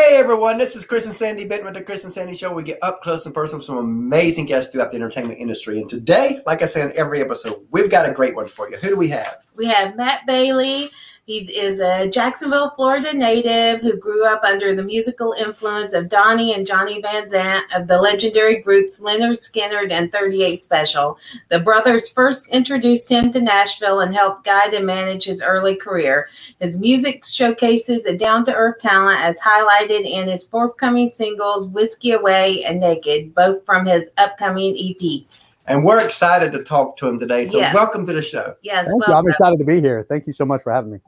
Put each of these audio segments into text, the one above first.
Hey everyone, this is Chris and Sandy Benton with the Chris and Sandy Show. We get up close and personal with some amazing guests throughout the entertainment industry. And today, like I say in every episode, we've got a great one for you. Who do we have? We have Matt Bailie. He is a Jacksonville, Florida native who grew up under the musical influence of Donnie and Johnny Van Zant of the legendary groups Lynyrd Skynyrd and 38 Special. The brothers first introduced him to Nashville and helped guide and manage his early career. His music showcases a down to earth talent as highlighted in his forthcoming singles Whiskey Away and Naked, both from his upcoming EP. And we're excited to talk to him today. So, Yes. welcome to the show. Yes, Thank you. I'm excited to be here. Thank you so much for having me.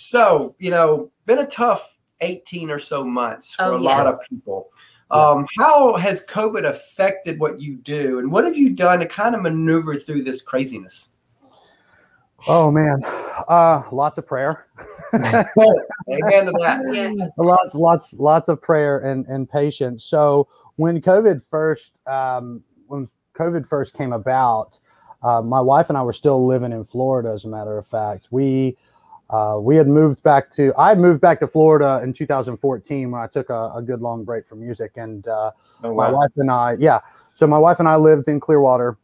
So, you know, been a tough 18 or so months for Oh, a lot of people. Um, how has COVID affected what you do? And what have you done to kind of maneuver through this craziness? Oh man, uh, lots of prayer, Amen to that. Yeah. lots, lots, lots of prayer and and patience. So when COVID first, um, when COVID first came about, uh, my wife and I were still living in Florida. As a matter of fact, we uh, we had moved back to I had moved back to Florida in 2014 when I took a, a good long break from music, and uh, Oh, my wife and I, yeah. So my wife and I lived in Clearwater,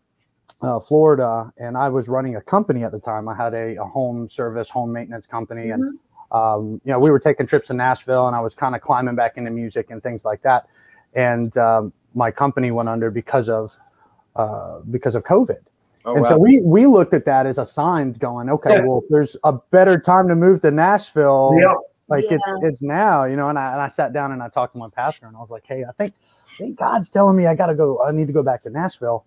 uh, Florida, and I was running a company at the time. I had a, a home service, home maintenance company, and um, you know we were taking trips to Nashville, and I was kind of climbing back into music and things like that. And um, my company went under because of uh, because of COVID. Oh, and wow. so we we looked at that as a sign, going, okay, well, if there's a better time to move to Nashville Yep. like it's Yeah. it's now you know and I, and I sat down and i talked to my pastor and i was like hey i think i think god's telling me i gotta go i need to go back to nashville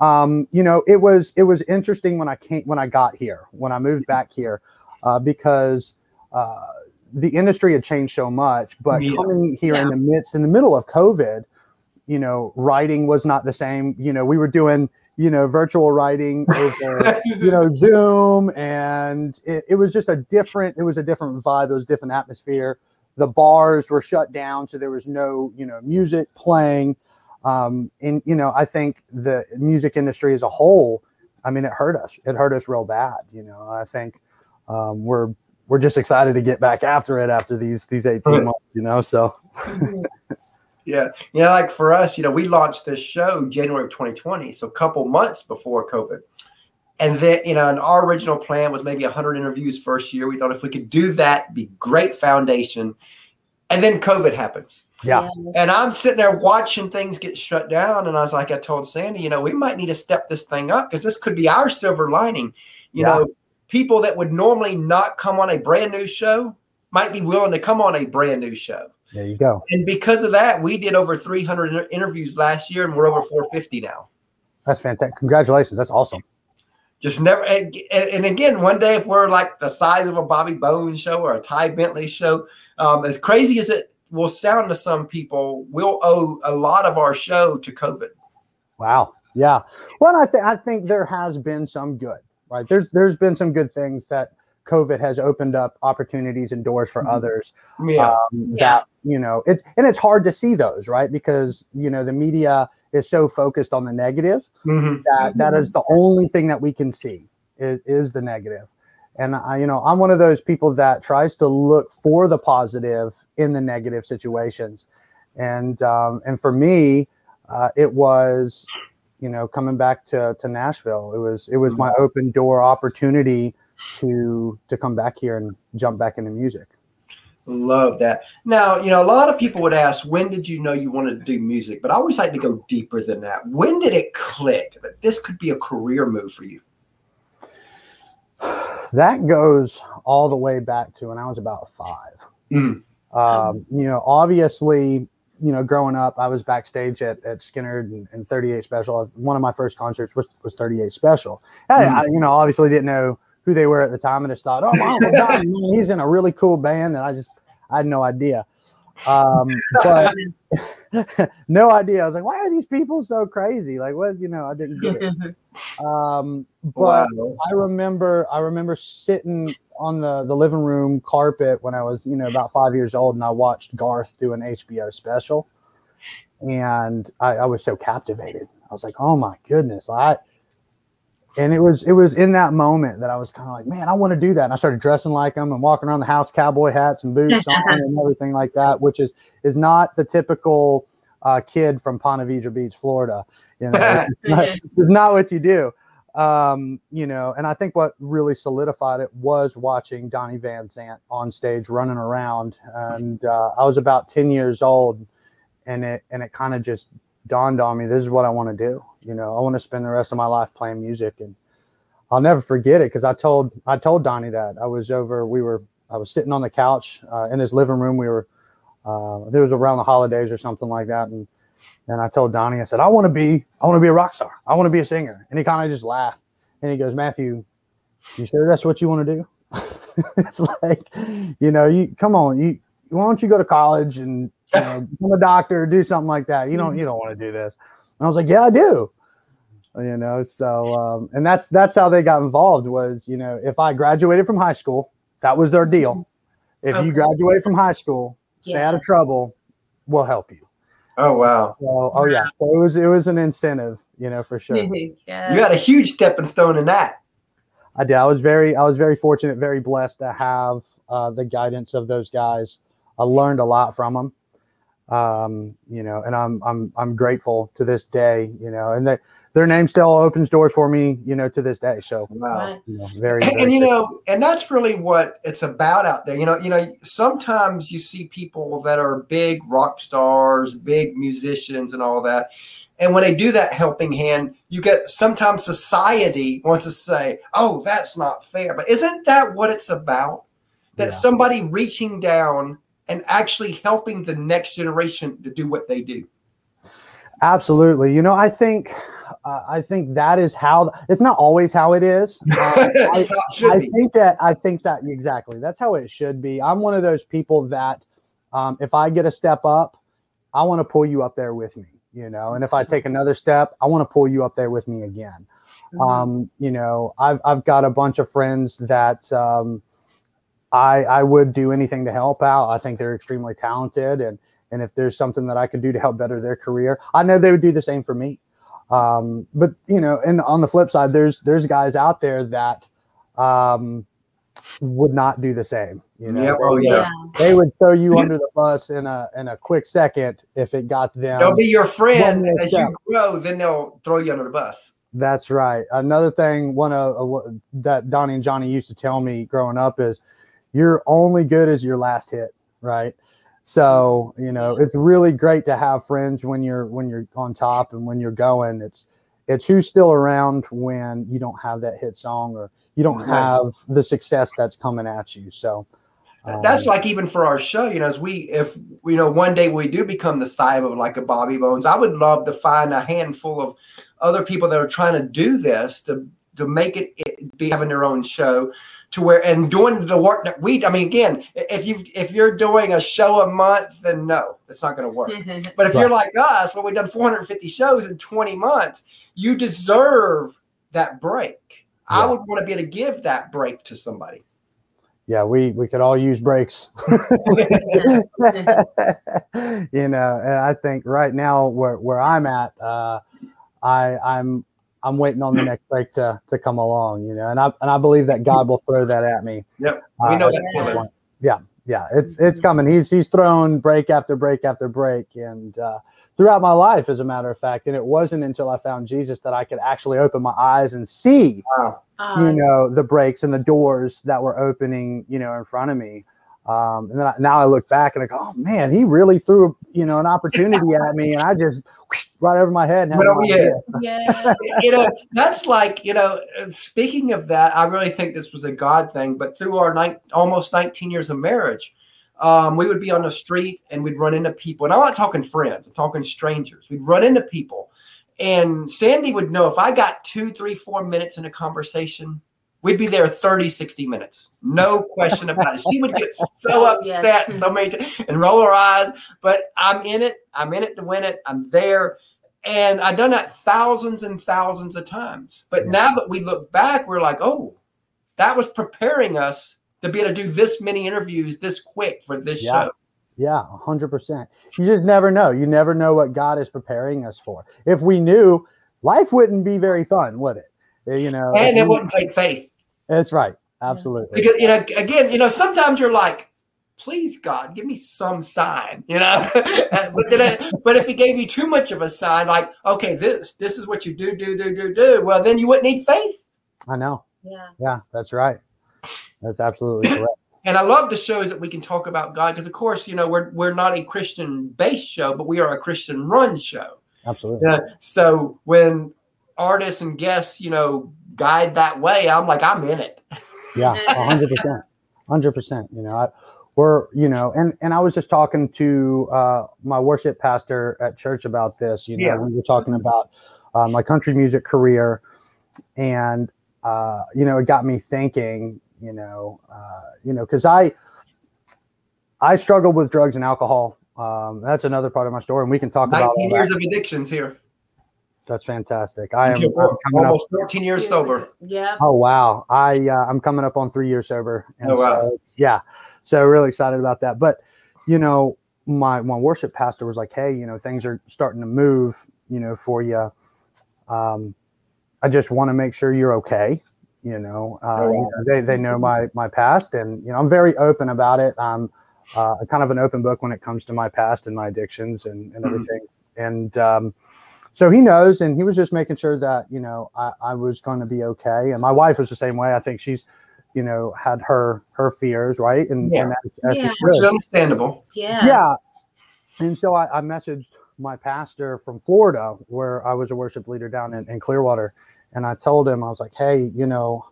um, you know it was it was interesting when i came when i got here when i moved back here uh, because uh, the industry had changed so much but Yeah. coming here in the midst in the middle of covid you know writing was not the same you know we were doing you know virtual writing over you know zoom and it, it was just a different it was a different vibe it was a different atmosphere. The bars were shut down so there was no you know music playing. Um, and you know i think the music industry as a whole i mean it hurt us it hurt us real bad you know i think um, we're we're just excited to get back after it after these these 18 months you know so Yeah. You know, like for us, you know, we launched this show January of 2020, so a couple months before COVID. And then, you know, and our original plan was maybe 100 interviews first year. We thought if we could do that, be great foundation. And then COVID happens. yeah And I'm sitting there watching things get shut down. And I was like, I told Sandy, you know, we might need to step this thing up because this could be our silver lining. You Yeah. know, people that would normally not come on a brand new show might be willing to come on a brand new show. There you go And because of that, we did over 300 interviews last year, and we're over 450 now. that's fantastic congratulations that's awesome Just never. And, and again, one day, if we're like the size of a Bobby Bones show or a Ty Bentley show, um, as crazy as it will sound to some people, we'll owe a lot of our show to COVID. Wow. Yeah. Well, I think I think there has been some good, right? There's there's been some good things that COVID has opened up opportunities and doors for Mhm. others. Yeah. Um, Yeah. That you know, it's and it's hard to see those, right? Because you know the media is so focused on the negative Mhm. that that is the only thing that we can see is is the negative. And I, you know, I'm one of those people that tries to look for the positive in the negative situations. And um, and for me, uh, it was, you know, coming back to to Nashville. It was it was my open door opportunity to to come back here and jump back into music. Love that. Now, you know, a lot of people would ask, when did you know you wanted to do music? But I always like to go deeper than that. When did it click that this could be a career move for you? That goes all the way back to when I was about five. Mm. Um, you know, obviously, you know, growing up, I was backstage at, at Skynyrd and, and 38 Special. One of my first concerts was, was 38 Special. I, I, you know, obviously didn't know who they were at the time. and just thought, oh, my Johnny, man, he's in a really cool band. And I just, I had no idea. Um, but no idea. I was like, why are these people so crazy? Like, what, you know, I didn't get it. Um, but Wow. I remember I remember sitting on the, the living room carpet when I was, you know, about five years old and I watched Garth do an HBO special. And I, I was so captivated. I was like, oh my goodness. I and it was it was in that moment that I was kind of like, man, I want to do that. And I started dressing like them and walking around the house, cowboy hats and boots on and everything like that, which is is not the typical uh, kid from Ponte Vedra Beach, Florida. You know, it's, not, it's not what you do. Um, you know, and I think what really solidified it was watching Donnie Van Zant on stage running around. And uh, I was about 10 years old and it and it kind of just dawned on me this is what I want to do. You know, I want to spend the rest of my life playing music and I'll never forget it because I told I told Donnie that I was over. We were I was sitting on the couch uh, in his living room. We were uh, it was around the holidays or something like that, and and I told Donnie I said I want to be I want to be a rock star. I want to be a singer, and he kind of just laughed and he goes Matthew, you sure that's what you want to do? it's like you know you come on you why don't you go to college and you know, become a doctor, do something like that. You don't you don't want to do this. And I was like, yeah, I do. You know, so um, and that's that's how they got involved was you know if I graduated from high school, that was their deal. If Okay. you graduate from high school, stay Yeah. out of trouble, we'll help you. Oh wow. So, oh yeah, so it was it was an incentive, you know, for sure. yeah. You had a huge stepping stone in that. I did. I was very, I was very fortunate, very blessed to have uh, the guidance of those guys. I learned a lot from them, um, you know, and I'm, I'm, I'm grateful to this day, you know, and they, their name still opens doors for me, you know, to this day. So, Wow. You know, very, and, very and, you know and that's really what it's about out there you know you know sometimes you see people that are big rock stars big musicians and all that and when they do that helping hand you get sometimes society wants to say oh that's not fair but isn't that what it's about that Yeah. somebody reaching down and actually helping the next generation to do what they do absolutely. You know, I think, uh, I think that is how it's not always how it is. Uh, I, it I think that I think that exactly. That's how it should be. I'm one of those people that um, if I get a step up, I want to pull you up there with me, you know. And if I take another step, I want to pull you up there with me again. Um, you know, I've I've got a bunch of friends that um, I I would do anything to help out. I think they're extremely talented, and and if there's something that I could do to help better their career, I know they would do the same for me. Um, but you know, and on the flip side, there's there's guys out there that um, would not do the same. You know, Yeah, oh, they, yeah. they would throw you under the bus in a in a quick second if it got them. they'll be your friend as step. you grow then they'll throw you under the bus That's right. Another thing, one of uh, what- that Donnie and Johnny used to tell me growing up is, you're only good as your last hit, right? So you know, it's really great to have friends when you're when you're on top and when you're going. It's it's who's still around when you don't have that hit song or you don't have the success that's coming at you. So That's um, like even for our show, you know, as we if you know one day we do become the side of like a Bobby Bones, I would love to find a handful of other people that are trying to do this to to make it, it be having their own show to where and doing the work that we I mean again, if you if you're doing a show a month, then no, that's not gonna work. But if you're like us, well, we've done 450 shows in 20 months, you deserve that break. I would want to be able to give that break to somebody. yeah, we we could all use breaks. you know, and I think right now where where I'm at, uh, I I'm I'm waiting on the next break to to come along. You know, and I and I believe that God will throw that at me. Yep, Uh, we know at that some feeling. point. Yeah, it's it's coming. He's he's thrown break after break after break, and uh, throughout my life, as a matter of fact. And it wasn't until I found Jesus that I could actually open my eyes and see Wow. Uh, you know the breaks and the doors that were opening you know in front of me um, and then I, now i look back and i go oh man he really threw you know an opportunity at me and i just whoosh, right over my head and had Went no over your yeah. you know, that's like, you know, speaking of that, I really think this was a God thing, but through our nine, almost 19 years of marriage, um, we would be on the street and we'd run into people. And I'm not talking friends, I'm talking strangers. We'd run into people. And Sandy would know if I got two, three, four minutes in a conversation, we'd be there 30, 60 minutes. No question about it. She would get so Oh, yes. upset so many times and roll her eyes, but I'm in it. I'm in it to win it. I'm there. And I've done that thousands and thousands of times. But Yeah. now that we look back, we're like, oh, that was preparing us to be able to do this many interviews this quick for this Yeah. show. yeah 100% you just never know you never know what god is preparing us for if we knew life wouldn't be very fun would it You know, and it you- wouldn't take faith that's right. Absolutely. because you know again you know sometimes you're like please god give me some sign you know but then I, but if he gave you too much of a sign like okay this this is what you do do do do do well then you wouldn't need faith I know. Yeah. Yeah, that's right. That's absolutely correct. and i love the shows that we can talk about god because of course you know we're we're not a christian based show but we are a christian run show Absolutely. Yeah. So when artists and guests, you know, guide that way, I'm like, I'm in it. Yeah, hundred percent, hundred percent. You know, I, we're you know, and and I was just talking to uh, my worship pastor at church about this. You know, Yeah. we were talking about uh, my country music career, and uh, you know, it got me thinking. You know, uh, you know, because I I struggled with drugs and alcohol. Um, that's another part of my story, and we can talk about all 19 that. years of addictions here. That's fantastic. I am I'm Almost coming up 14 years sober. Yeah. Oh wow! I uh, I'm coming up on three years sober, and Oh, wow. so yeah, so really excited about that. But you know, my my worship pastor was like, "Hey, you know, things are starting to move, you know, for you. Um, I just want to make sure you're okay. You know, uh, Oh, wow. you know, they they know my my past, and you know, I'm very open about it. I'm uh, kind of an open book when it comes to my past and my addictions and and Mhm. everything. And um, so he knows, and he was just making sure that you know I, I was going to be okay. And my wife was the same way. I think she's, you know, had her her fears, right? And, Yeah. and as, as Yeah. Which is understandable. Yeah. And so I, I messaged my pastor from Florida, where I was a worship leader down in, in Clearwater, and I told him I was like, "Hey, you know,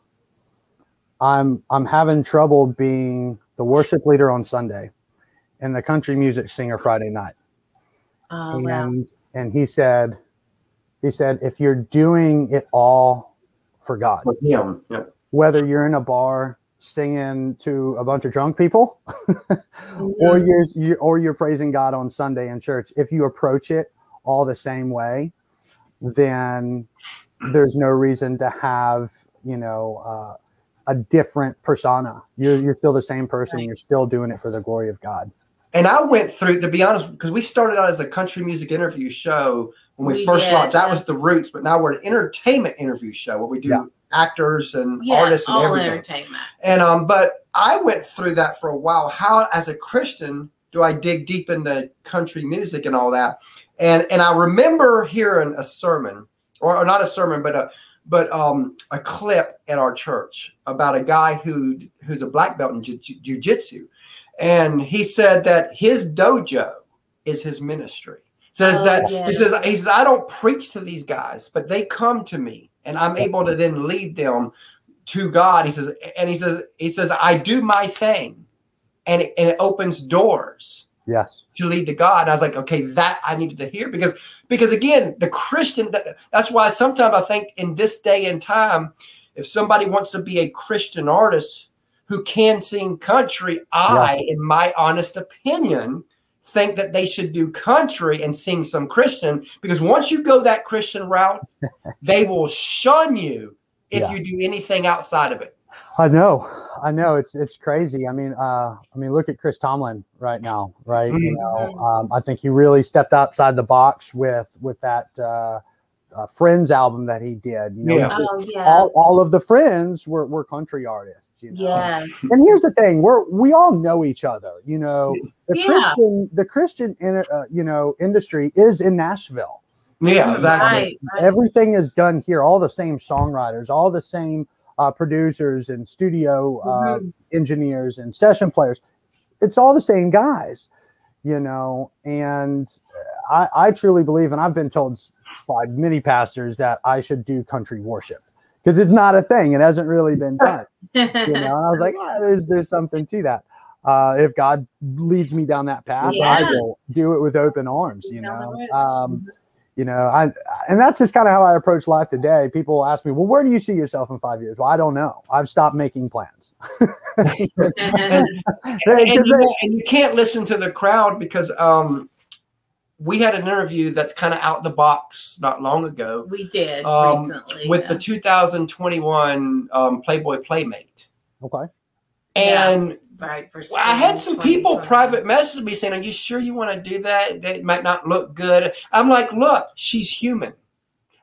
I'm I'm having trouble being the worship leader on Sunday, and the country music singer Friday night." Oh, wow. and and he said he said if you're doing it all for god With him. Yeah. whether you're in a bar singing to a bunch of drunk people or you're you, or you're praising god on sunday in church if you approach it all the same way then there's no reason to have you know uh, a different persona you're, you're still the same person Right. you're still doing it for the glory of god And I went through, to be honest, because we started out as a country music interview show when we, We first did, launched. That yeah. was the roots, but now we're an entertainment interview show where we do Yeah. actors and Yeah, artists and all everything. entertainment. And um, but I went through that for a while. How, as a Christian, do I dig deep into country music and all that? And and I remember hearing a sermon, or, or not a sermon, but a but um a clip at our church about a guy who who's a black belt in jiu- jujitsu, and he said that his dojo is his ministry. Says Oh, that yes. he says he says I don't preach to these guys, but they come to me, and I'm able to then lead them to God. He says, and he says, he says, I do my thing, and it, and it opens doors yes to lead to God. And I was like, okay, that I needed to hear because because again, the Christian. that- That's why sometimes I think in this day and time, if somebody wants to be a Christian artist who can sing country, I, in my honest opinion, think that they should do country and sing some Christian because once you go that Christian route, they will shun you if Yeah. you do anything outside of it. I know, I know. It's it's crazy. I mean, uh, I mean, look at Chris Tomlin right now, right? You know, um, I think he really stepped outside the box with with that uh, uh, Friends album that he did. You know, Yeah. Oh, yeah. all, all of the Friends were, were country artists. You know? yes. And here's the thing: we're we all know each other. You know, the Yeah. Christian the Christian in, uh, you know industry is in Nashville. Yeah, exactly. Right, right. Everything is done here. All the same songwriters, all the same uh, producers and studio uh, Mhm. engineers and session players. It's all the same guys, you know. And I, I truly believe, and I've been told by many pastors that I should do country worship because it's not a thing. It hasn't really been done. You know, and I was like, ah, there's there's something to that. Uh, if God leads me down that path, I will do it with open arms. You know, um, you know, I and that's just kind of how I approach life today. People ask me, well, where do you see yourself in five years? Well, I don't know. I've stopped making plans. and, and, you, know, and you can't listen to the crowd because um, we had an interview that's kind of out the box not long ago we did Um, recently. with yeah. the 2021 um, Playboy Playmate. Okay. And right for I had some people private message me saying, Are you sure you want to do that? That might not look good. I'm like, Look, she's human.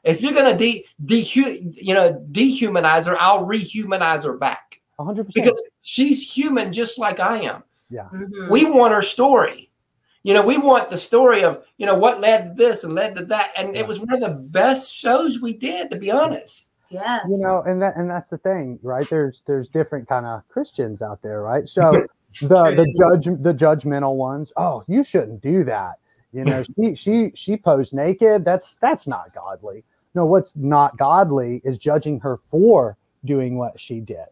if you're gonna de, de you know dehumanize her, I'll rehumanize her back. 100%. Because she's human just like I am. Yeah. Mhm. We want her story. You know, we want the story of, you know, what led to this and led to that. And Yeah. it was one of the best shows we did, to be honest. yes. you know and that and that's the thing right there's there's different kind of christians out there right so the the judge the judgmental ones oh you shouldn't do that you know she she she posed naked that's that's not godly no what's not godly is judging her for doing what she did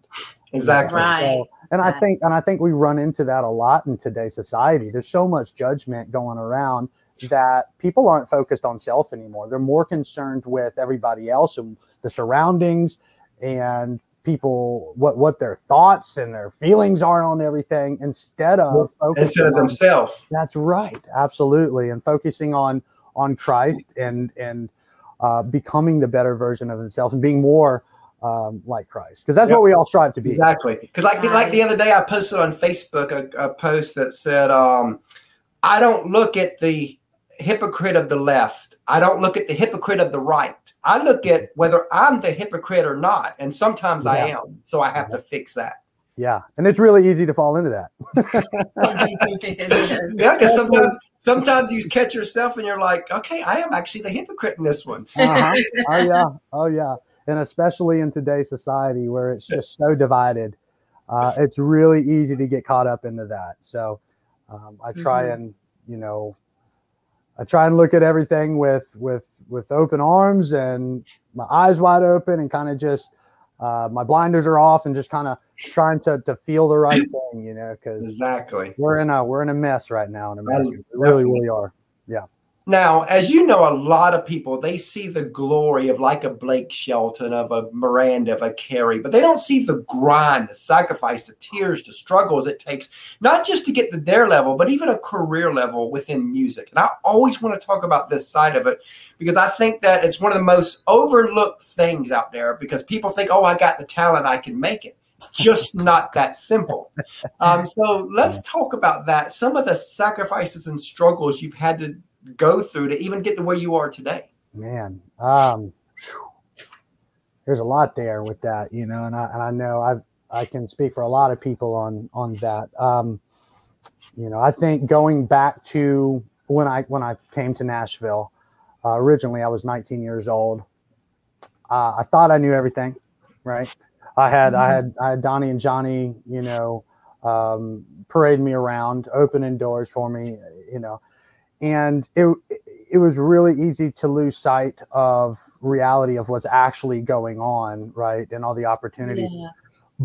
Exactly. Right. So- and I think and I think we run into that a lot in today's society. There's so much judgment going around that people aren't focused on self anymore. They're more concerned with everybody else and the surroundings and people what what their thoughts and their feelings are on everything instead of focusing Instead of themselves. that's right, absolutely, and focusing on on Christ and and uh, becoming the better version of themselves and being more um, like Christ, because that's Yep. what we all strive to be. Exactly. Because like like the other day, I posted on Facebook a, a post that said, um, "I don't look at the hypocrite of the left. I don't look at the hypocrite of the right. I look at whether I'm the hypocrite or not. And sometimes I am. So I have to fix that. Yeah, and it's really easy to fall into that. Yeah, because sometimes sometimes you catch yourself and you're like, okay, I am actually the hypocrite in this one. Uh-huh. Oh yeah, oh yeah, and especially in today's society where it's just so divided, uh, it's really easy to get caught up into that. So um, I try Mhm. and you know, I try and look at everything with with with open arms and my eyes wide open and kind of just uh, my blinders are off and just kind of trying to to feel the right thing, you know, because Exactly. we're in a we're in a mess right now in America. We really, really are. Now, as you know, a lot of people they see the glory of like a Blake Shelton, of a Miranda, of a Carey, but they don't see the grind, the sacrifice, the tears, the struggles it takes, not just to get to their level, but even a career level within music. And I always want to talk about this side of it because I think that it's one of the most overlooked things out there because people think, oh, I got the talent, I can make it. It's just not that simple. Um, so let's talk about that. Some of the sacrifices and struggles you've had to go through to even get to where you are today. Man, um, there's a lot there with that, you know, and I and I know I I can speak for a lot of people on on that. Um, you know, I think going back to when I when I came to Nashville, uh, originally I was 19 years old. Uh, I thought I knew everything, right? I had I had I had Donnie and Johnny, you know, um, parade me around, opening doors for me, you know, and it it was really easy to lose sight of reality of what's actually going on, right, and all the opportunities. Yeah.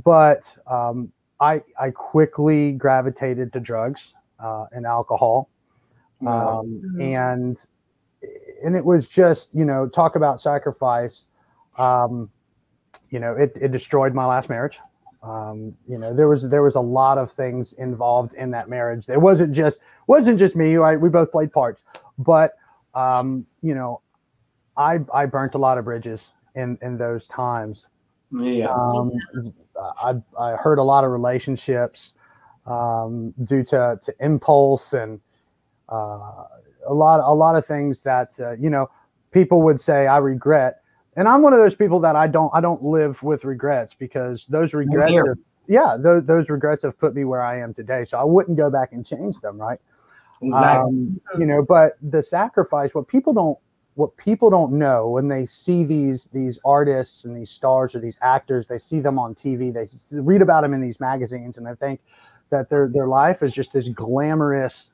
But um, I I quickly gravitated to drugs uh, and alcohol, Wow. um, Mhm. and and it was just you know talk about sacrifice. Um, you know, it, it destroyed my last marriage. Um, you know, there was there was a lot of things involved in that marriage. It wasn't just wasn't just me. Right, we both played parts, but um, you know, I I burnt a lot of bridges in in those times. yeah. Um, I I hurt a lot of relationships um, due to to impulse and uh, a lot a lot of things that uh, you know people would say I regret, and I'm one of those people that I don't I don't live with regrets because those regrets have, yeah those, those regrets have put me where I am today, so I wouldn't go back and change them, right? Exactly. Um, you know, but the sacrifice, what people don't, what people don't know when they see these these artists and these stars or these actors, they see them on TV, they read about them in these magazines, and they think that their their life is just this glamorous,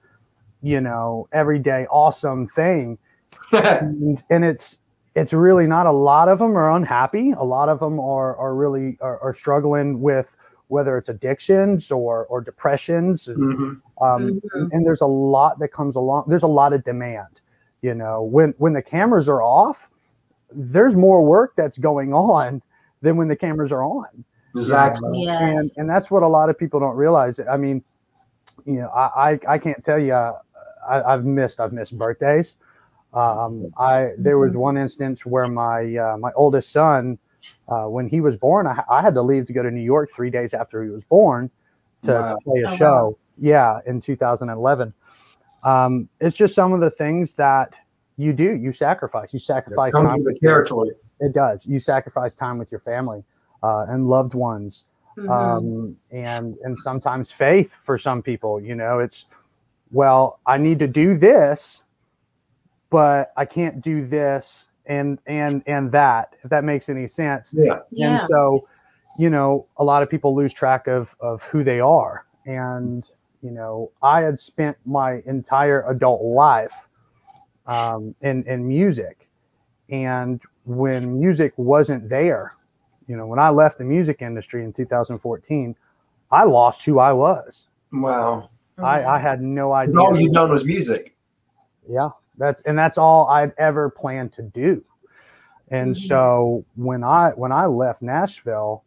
you know, everyday awesome thing, and, and it's it's really not. A lot of them are unhappy. A lot of them are are really are, are struggling with whether it's addictions or or depressions. and, Mhm. um, Mhm. and there's a lot that comes along there's a lot of demand you know when when the cameras are off there's more work that's going on than when the cameras are on Exactly. you know? Yes. and and that's what a lot of people don't realize i mean you know i i, I can't tell you uh, I, i've missed i've missed birthdays um, I there was one instance where my uh, my oldest son, uh, when he was born, I, I had to leave to go to New York three days after he was born to, Wow. play a Oh, wow. show. Yeah, in 2011. Um, it's just some of the things that you do you sacrifice you sacrifice comes time with the with your- territory. it does you sacrifice time with your family uh, and loved ones Mhm. um, and and sometimes faith for some people you know it's well i need to do this but i can't do this and and and that if that makes any sense Yeah. yeah. and so you know a lot of people lose track of of who they are and you know i had spent my entire adult life um, in in music and when music wasn't there you know when i left the music industry in 2014 i lost who i was Wow. i i had no idea And all you've known was music. yeah that's and that's all i'd ever planned to do and Mhm. so when i when i left nashville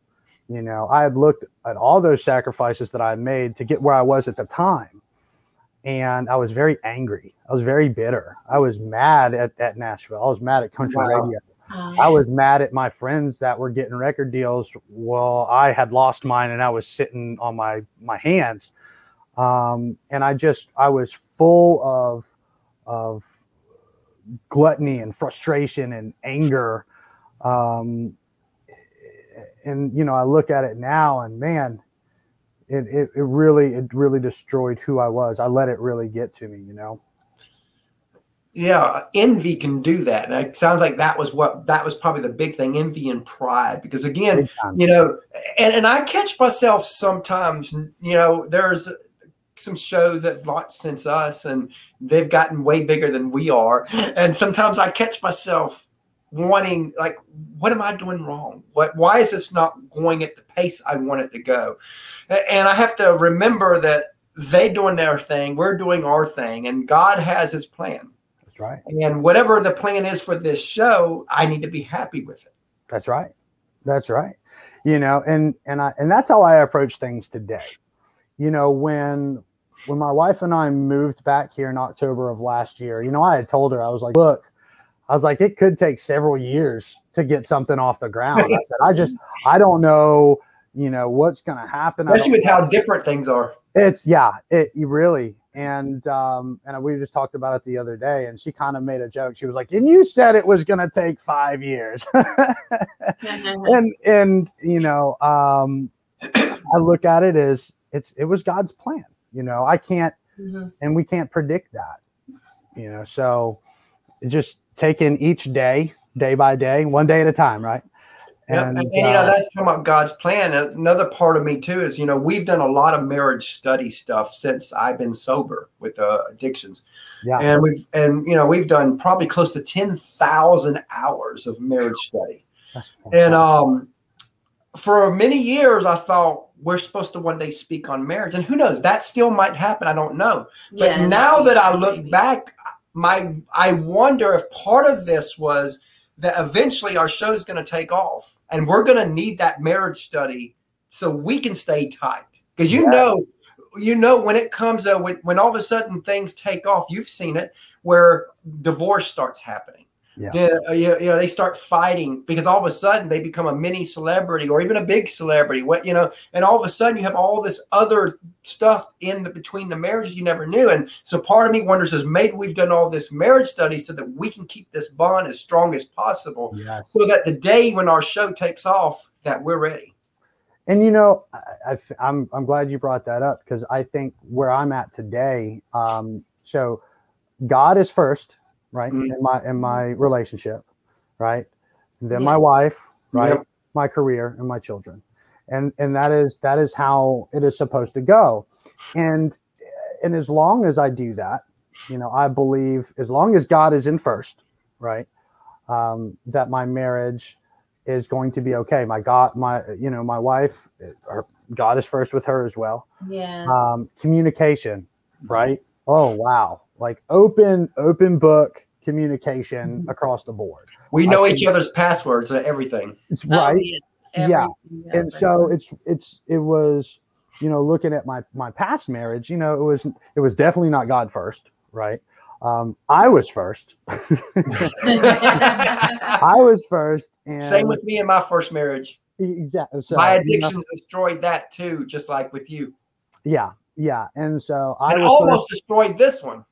you know i had looked at all those sacrifices that i made to get where i was at the time and i was very angry i was very bitter i was mad at, at nashville i was mad at country Wow. radio I was mad at my friends that were getting record deals. Well, I had lost mine and I was sitting on my my hands. Um, and I just I was full of of gluttony and frustration and anger. Um, and you know, I look at it now and man, it, it, it really it really destroyed who I was. I let it really get to me, you know. Yeah, envy can do that. And it sounds like that was what that was probably the big thing, envy and pride. Because again, you know, and, and I catch myself sometimes, you know, there's some shows that have launched since us and they've gotten way bigger than we are. And sometimes I catch myself wanting like what am i doing wrong what why is this not going at the pace i want it to go and i have to remember that they doing their thing we're doing our thing and god has his plan That's right. and whatever the plan is for this show i need to be happy with it That's right. That's right. You know, and and I and that's how I approach things today. You know, when when my wife and I moved back here in October of last year, you know, I had told her I was like, look, I was like, it could take several years to get something off the ground. I said, I just I don't know, you know, what's gonna happen. Especially with how different things are it's yeah, it you really and um and we just talked about it the other day, and she kind of made a joke. She was like, "And you said it was gonna take five years." and and you know um i look at it as it's it was god's plan you know i can't Mhm. and we can't predict that you know so just taking each day day by day one day at a time right Yeah, and, and, you know uh, that's talking about God's plan. Another part of me too is you know we've done a lot of marriage study stuff since I've been sober with uh, addictions, yeah and we've and you know we've done probably close to ten thousand hours of marriage study. And um, for many years, I thought we're supposed to one day speak on marriage, and who knows that still might happen. I don't know. But Yeah, now that I look maybe. back, my I wonder if part of this was that eventually our show is going to take off, and we're going to need that marriage study so we can stay tight. Because you Yeah. know, you know when it comes uh, when when all of a sudden things take off, you've seen it where divorce starts happening. Yeah. Then, uh, you, you know, they start fighting because all of a sudden they become a mini celebrity or even a big celebrity. What you know, and all of a sudden you have all this other stuff in the between the marriages you never knew. And so part of me wonders is maybe we've done all this marriage study so that we can keep this bond as strong as possible, yes so that the day when our show takes off, that we're ready. and you know I, I i'm i'm glad you brought that up because i think where i'm at today um so god is first right Mhm. in my in my relationship right and then Yeah. my wife right Yep. my career and my children and and that is that is how it is supposed to go and and as long as i do that you know i believe as long as god is in first right um that my marriage is going to be okay my god my you know my wife or god is first with her as well Yeah. um communication right oh wow like open open book communication Mhm. across the board We I know think- each other's passwords, uh, everything. it's Oh, right yes, Yeah. everything, and so it's it's it was you know looking at my my past marriage you know it was it was definitely not god first right um i was first i was first and Same with me in my first marriage. exactly so, my you know, addictions destroyed that too, just like with you. yeah yeah and so i And was almost first, destroyed this one.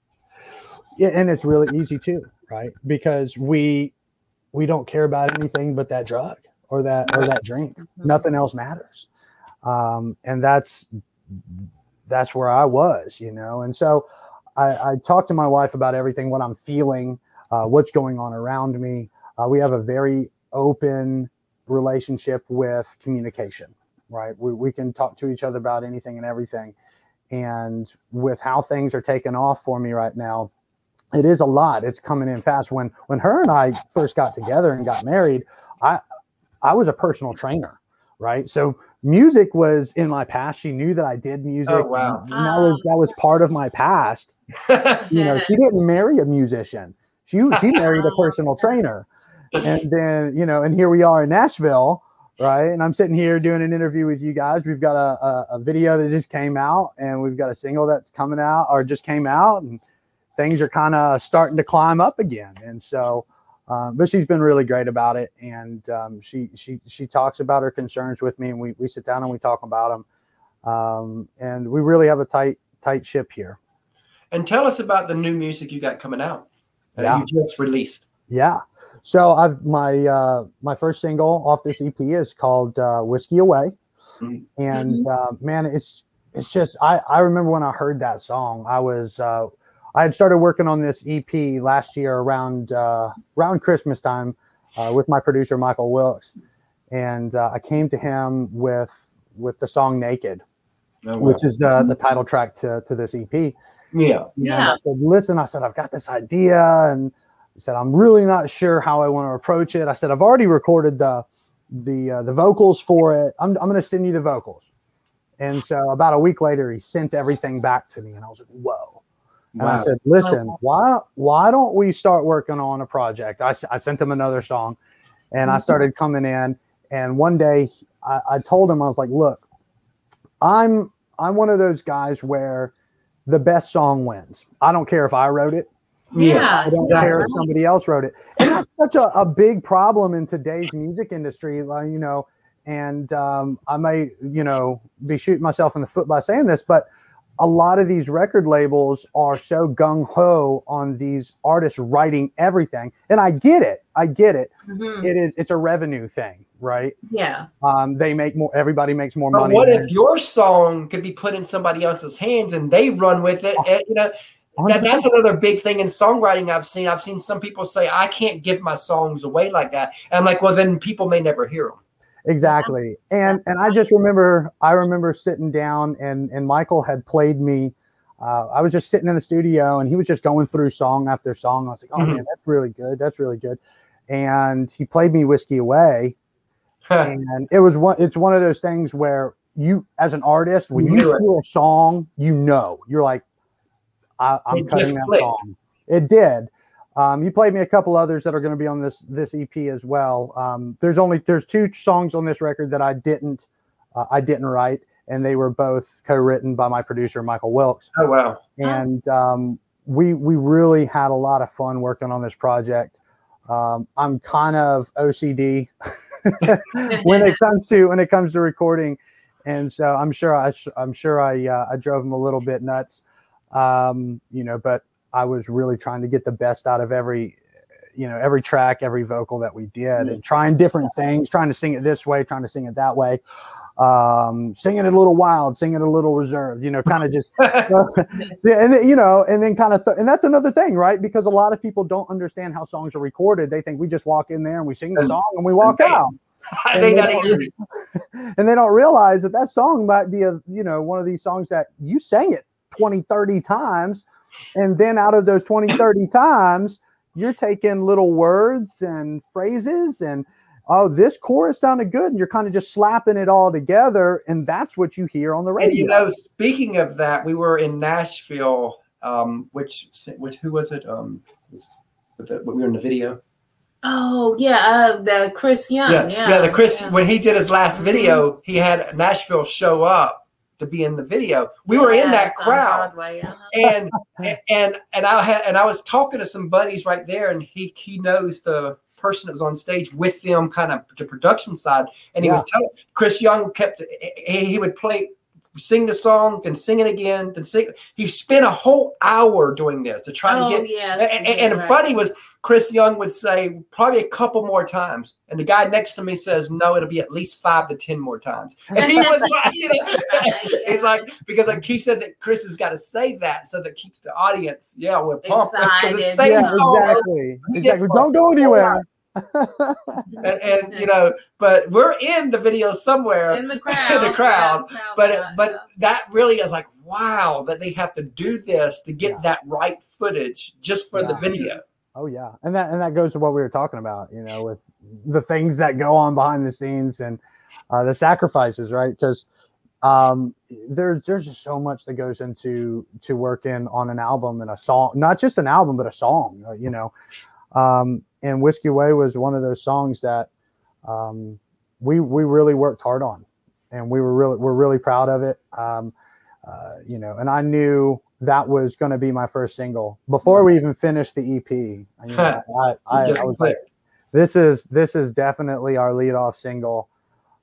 Yeah, and it's really easy too right? Because we we don't care about anything but that drug or that or that drink. Mm-hmm. Nothing else matters. Um, and that's that's where I was, you know. And so I, I talked to my wife about everything, what I'm feeling, uh, what's going on around me. Uh, we have a very open relationship with communication, right? We, we can talk to each other about anything and everything. And with how things are taking off for me right now, it is a lot. It's coming in fast. When when her and I first got together and got married, I I was a personal trainer, right? So music was in my past. She knew that I did music. Oh, wow. And that was that was part of my past. You know, she didn't marry a musician. She she married a personal trainer. And then, you know, and here we are in Nashville, right? And I'm sitting here doing an interview with you guys. We've got a, a, a video that just came out, and we've got a single that's coming out or just came out, and things are kind of starting to climb up again. And so, um, but she's been really great about it, and um, she she she talks about her concerns with me, and we we sit down and we talk about them, um, and we really have a tight tight ship here. and tell us about the new music you got coming out. that Yeah. You just released. Yeah. So I've my uh, my first single off this EP is called uh, "Whiskey Away," Mhm. and uh, man, it's it's just I I remember when I heard that song, I was uh, I had started working on this EP last year around uh, around Christmas time uh, with my producer Michael Wilkes, and uh, I came to him with with the song "Naked," Oh, which is the the title track to to this EP. yeah. Yeah. And Yeah. I said, listen, I said, I've got this idea. And he said, I'm really not sure how I want to approach it. I said, I've already recorded the the uh, the vocals for it. I'm, I'm going to send you the vocals. And so about a week later, he sent everything back to me. And I was like, whoa. And I said, listen, why why don't we start working on a project? I, I sent him another song and I Mhm. started coming in. And one day I, I told him, I was like, look, I'm I'm one of those guys where the best song wins. I don't care if I wrote it. Yeah. I don't exactly. care if somebody else wrote it. And that's such a, a big problem in today's music industry. Like, you know, and um, I may, you know, be shooting myself in the foot by saying this, but a lot of these record labels are so gung ho on these artists writing everything. And I get it. I get it. Mhm. It is, it's a revenue thing, right? Yeah. Um, they make more, everybody makes more But money. what than- if your song could be put in somebody else's hands and they run with it? And, you know, that, that's another big thing in songwriting I've seen. I've seen some people say, I can't give my songs away like that. And I'm like, well, then people may never hear them. Exactly. And and i just remember i remember sitting down and and michael had played me uh, i was just sitting in the studio and he was just going through song after song. I was like oh Mhm. man that's really good. That's really good. And he played me whiskey away. And it was one it's one of those things where you as an artist when You it. hear a song you know you're like I, i'm It cutting that clicked. song. It did um, you played me a couple others that are going to be on this this ep as well um, there's only there's two songs on this record that i didn't uh, i didn't write and they were both co-written by my producer michael wilkes oh, wow. and um, we we really had a lot of fun working on this project. Um, I'm kind of OCD when it comes to when it comes to recording, and so I'm sure I I'm sure I uh, I drove him a little bit nuts, um, you know. But I was really trying to get the best out of every you know every track, every vocal that we did, and trying different things, trying to sing it this way, trying to sing it that way, um, singing it a little wild, singing it a little reserved, you know, kind of just yeah, and then, you know, and then kind of, th- and that's another thing, right? Because a lot of people don't understand how songs are recorded. They think we just walk in there and we sing the And- song and we walk and- out, I think that And and they don't realize that that song might be a, you know, one of these songs that you sang it 20, 30 times, and then out of those 20, 30 times, you're taking little words and phrases and oh, this chorus sounded good, and you're kind of just slapping it all together, and that's what you hear on the radio. And you know, speaking of that, we were in Nashville. Um, which which who was it? Um, with the, we were in the video. Oh yeah, uh, the Chris Young. yeah, Yeah, yeah, The Chris yeah. when he did his last Mhm. video, he had Nashville show up to be in the video. We were in that crowd, Broadway, uh-huh. and and and I had and I was talking to some buddies right there, and he he knows the person that was on stage with them, kind of the production side, and he was telling Chris Young kept he, he would play sing the song, then sing it again, then sing. He spent a whole hour doing this to try oh, to get. yes, and, and, and right. funny was Chris Young would say probably a couple more times, and the guy next to me says no, it'll be at least five to ten more times. And he was like, you know, he's like because like he said that Chris has got to say that so that keeps the audience yeah we're pumped because it's the same Yeah, song exactly. Exactly. Don't go anywhere. and, and you know, but we're in the video somewhere. in the crowd. the crowd, yeah, crowd but shot, but yeah. that really is like wow that they have to do this to get Yeah. that right footage just for the video. Oh yeah, and that and that goes to what we were talking about, you know, with the things that go on behind the scenes and uh, the sacrifices, right? Because um, there's there's just so much that goes into to working on an album and a song, not just an album, but a song, uh, you know. Um, and Whiskey Way was one of those songs that um, we we really worked hard on, and we were really we're really proud of it. Um, uh, you know, and I knew that was going to be my first single before we even finished the EP. You know, I, I, I Just was like, this is this is definitely our lead off single,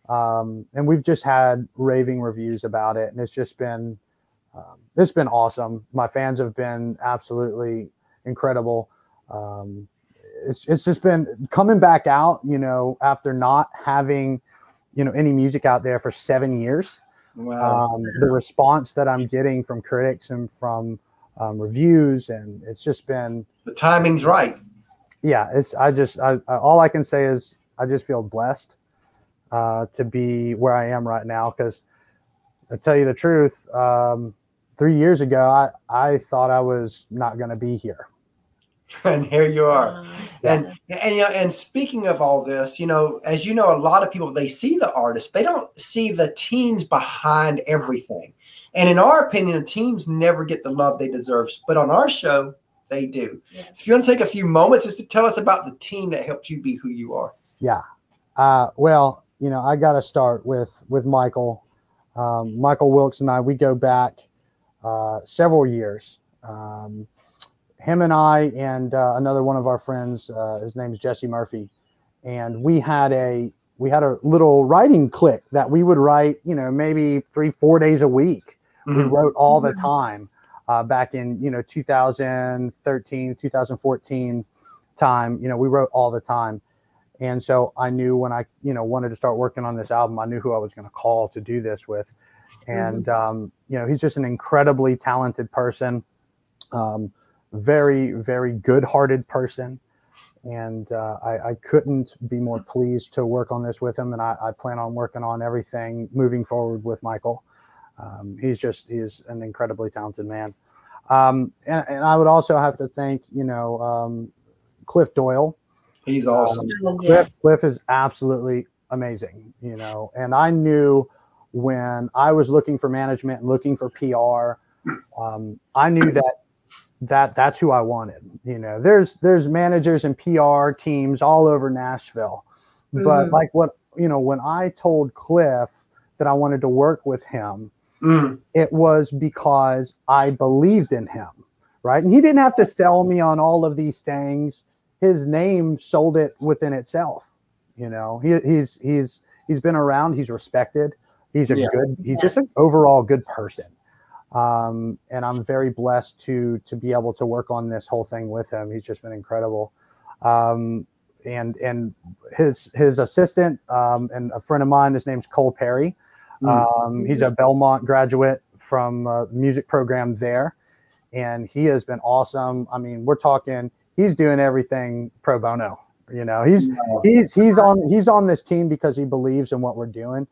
um, and we've just had raving reviews about it, and it's just been um, it's been awesome. My fans have been absolutely incredible. Um, it's it's just been coming back out, you know, after not having you know any music out there for seven years wow. um, the response that I'm getting from critics and from um, reviews, and it's just been, the timing's right. yeah, it's, I just, I, I, all I can say is I just feel blessed uh, to be where I am right now. Cause I tell you the truth, um, three years ago, I, I thought I was not going to be here. And here you are. Uh, And and you know, and speaking of all this, you know, as you know, a lot of people they see the artist, they don't see the teams behind everything. And in our opinion, the teams never get the love they deserve. But on our show, they do. Yes. So if you want to take a few moments just to tell us about the team that helped you be who you are. Yeah. Uh, well, you know, I got to start with with Michael. Um, Michael Wilkes and I, we go back uh, several years. Um, him and I and uh, another one of our friends, uh, his name is Jesse Murphy, and we had a we had a little writing click that we would write, you know, maybe three four days a week. We wrote all the time uh, back in you know 2013, 2014 time. You know, we wrote all the time. And so I knew when I, you know, wanted to start working on this album, I knew who I was going to call to do this with. And, um, you know, he's just an incredibly talented person, um, very, very good hearted person. And uh, I, I couldn't be more pleased to work on this with him. And I, I plan on working on everything moving forward with Michael. Um, he's just, he's an incredibly talented man. Um, and, and I would also have to thank, you know, um, Cliff Doyle. He's awesome. Oh, Cliff. Cliff is absolutely amazing, you know. And I knew when I was looking for management and looking for PR, um, I knew that that that's who I wanted. You know, there's there's managers and PR teams all over Nashville, but Mhm. like what you know, when I told Cliff that I wanted to work with him, Mm. it was because I believed in him, right? And he didn't have to sell me on all of these things. His name sold it within itself. You know, he, he's he's he's been around. He's respected. He's a Yeah. good. He's just an overall good person. Um, and I'm very blessed to to be able to work on this whole thing with him. He's just been incredible. Um, and and his his assistant um, and a friend of mine. His name's Cole Perry. Um, he's a Belmont graduate from uh, the music program there, and he has been awesome. I mean, we're talking. He's doing everything pro bono. You know, he's he's he's on he's on this team because he believes in what we're doing.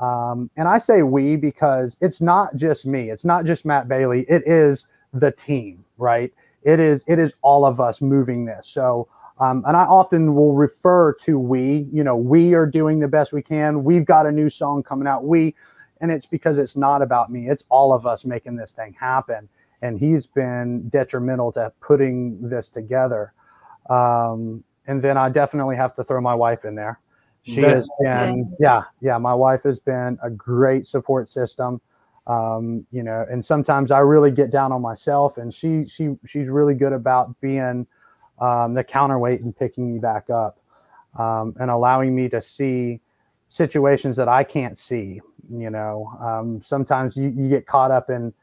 Um, and I say we because it's not just me. It's not just Matt Bailie. It is the team, right? It is it is all of us moving this. So. Um, and I often will refer to we, you know, we are doing the best we can. We've got a new song coming out. We, and it's because it's not about me. It's all of us making this thing happen. And he's been detrimental to putting this together. Um, and then I definitely have to throw my wife in there. She That- has been, yeah, yeah. My wife has been a great support system. Um, you know, and sometimes I really get down on myself, and she she she's really good about being um, the counterweight and picking me back up um, and allowing me to see situations that I can't see. You know, um, sometimes you, you get caught up in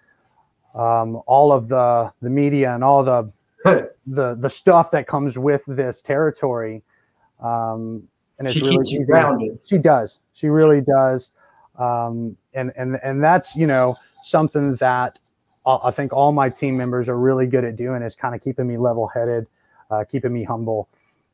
um, all of the the media and all the the the stuff that comes with this territory. Um, and it's she really keeps easy. grounded. She does. She really does. Um, and and and that's you know something that I I think all my team members are really good at doing is kind of keeping me level headed, uh, keeping me humble,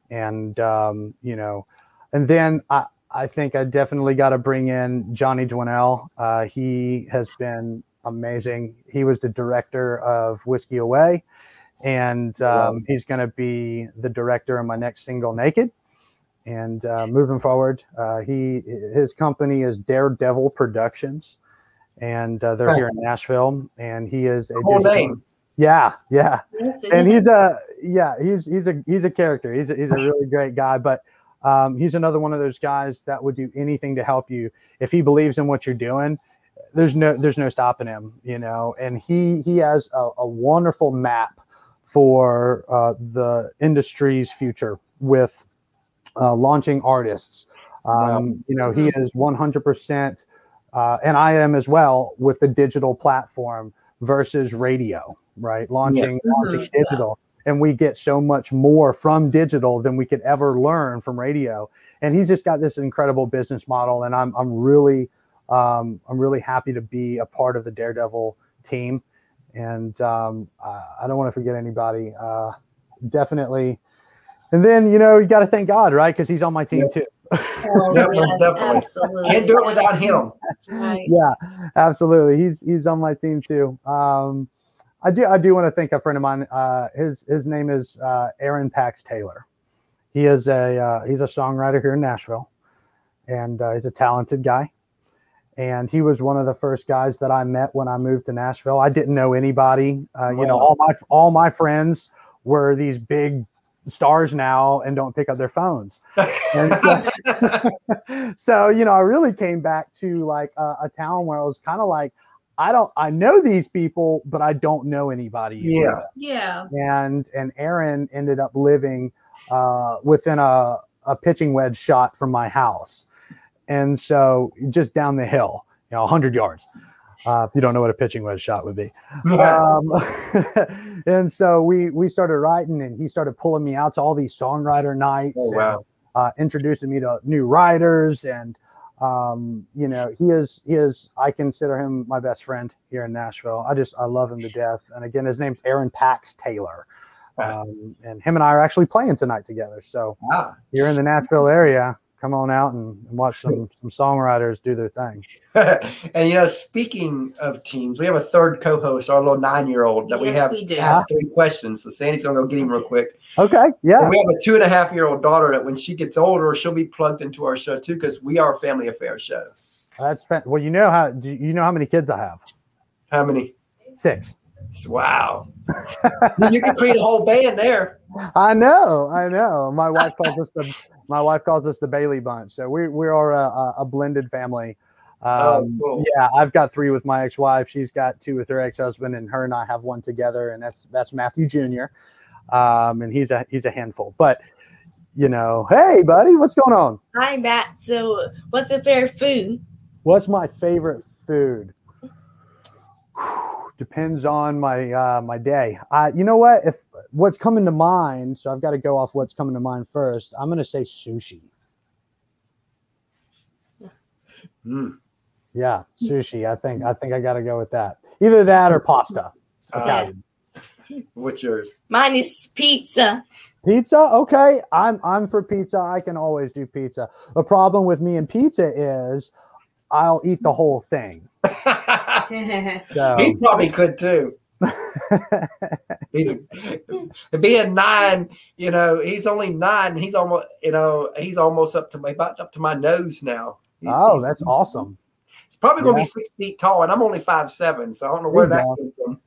and um, you know, and then I I think I definitely got to bring in Johnny Dwinell. Uh, he has been amazing. He was the director of Whiskey Way, and um, he's going to be the director of my next single, Naked. And uh, moving forward, uh, he his company is Daredevil Productions, and uh, they're Huh. here in Nashville. And he is a Cool digital- name. Yeah, yeah and he's a yeah he's he's a he's a character he's a, he's a really great guy but um, he's another one of those guys that would do anything to help you if he believes in what you're doing there's no there's no stopping him you know and he he has a, a wonderful map for uh, the industry's future with uh, launching artists. Um, you know he is 100% uh, and i am as well with the digital platform versus radio right? Launching launching Mhm. digital and we get so much more from digital than we could ever learn from radio. And he's just got this incredible business model and i'm, I'm really um, i'm really happy to be a part of the daredevil team. And um, I, I don't want to forget anybody. Uh, definitely and then you know you got to thank god right because he's on my team too Oh, Yeah, yes, definitely. absolutely. Can't do it without him. That's right. yeah, absolutely. He's he's on my team too. Um, I do I do want to thank a friend of mine. Uh, his his name is uh, Aaron Pax Taylor. He is a uh, he's a songwriter here in Nashville, and uh, he's a talented guy. And he was one of the first guys that I met when I moved to Nashville. I didn't know anybody. Uh, you know, all my all my friends were these big stars now and don't pick up their phones. And so, so you know i really came back to like a, a town where i was kind of like i don't i know these people but i don't know anybody Yeah. Yeah. and and aaron ended up living uh, within a, a pitching wedge shot from my house and so just down the hill you know 100 yards uh, if you don't know what a pitching wedge shot would be. Um, and so we we started writing and he started pulling me out to all these songwriter nights oh, and, uh, introducing me to new writers and um, you know he is he is i consider him my best friend here in nashville. I just i love him to death. And again his name's aaron pax taylor. Um, and him and i are actually playing tonight together. So Ah. you're in the nashville area come on out and, and watch some some songwriters do their thing and you know, speaking of teams, we have a third co-host, our little nine-year-old that we have we do. asked three questions. So Sandy's gonna go get him real quick. okay yeah And we have a two and a half year old daughter that when she gets older, she'll be plugged into our show too, because we are a family affair show. that's fan- well you know how do you know how many kids i have How many? six Wow. you can create a whole band there. I know, I know. My wife calls us the my wife calls us the Bailie Bunch. So we we are a, a- a blended family. Oh, Um, cool. Yeah, I've got three with my ex-wife. She's got two with her ex-husband, and her and I have one together, and that's that's Matthew Jr. Um, and he's a he's a handful. But you know, hey, buddy, what's going on? Hi, Matt. So, what's your favorite food? What's my favorite food? Depends on my uh, my day. Uh, you know what? If what's coming to mind, so I've got to go off what's coming to mind first. I'm gonna say sushi. Mm. Yeah, sushi. I think I think I got to go with that. Either that or pasta. Uh, what's yours? Mine is pizza. Pizza. Okay, I'm I'm for pizza. I can always do pizza. The problem with me and pizza is I'll eat the whole thing. So he probably could too. He's a, being nine, you know, he's only nine. He's almost, you know, he's almost up to my about up to my nose now. He- oh, that's awesome. It's probably going to Yeah. be six feet tall, and I'm only five seven, so I don't know where There that you came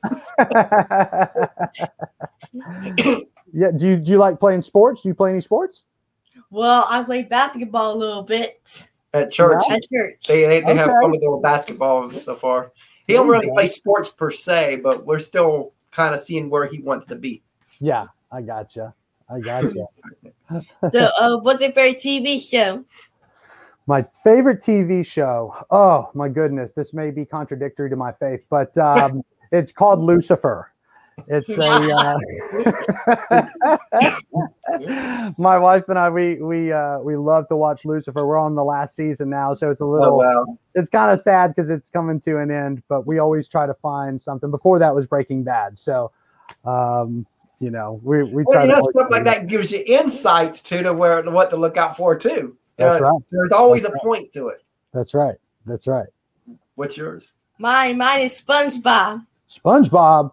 from. yeah. Do you do you like playing sports? Do you play any sports? Well, I played basketball a little bit At church, at church. they they, they have fun with their basketball so far. He don't really play sports per se, but we're still kind of seeing where he wants to be. Yeah, I gotcha. I gotcha. So, uh, what's your favorite TV show? My favorite TV show. Oh my goodness, this may be contradictory to my faith, but um, it's called Lucifer. It's a. Uh, my wife and I, we we uh, we love to watch Lucifer. We're on the last season now, so it's a Oh, little. wow. It's kind of sad because it's coming to an end. But we always try to find something. Before that was Breaking Bad, so um, you know we we Well, try you know, always stuff like that gives you insights to to where what to look out for too. You That's know, right. There's always a That's point to it. That's right. That's right. What's yours? Mine, mine is SpongeBob. SpongeBob.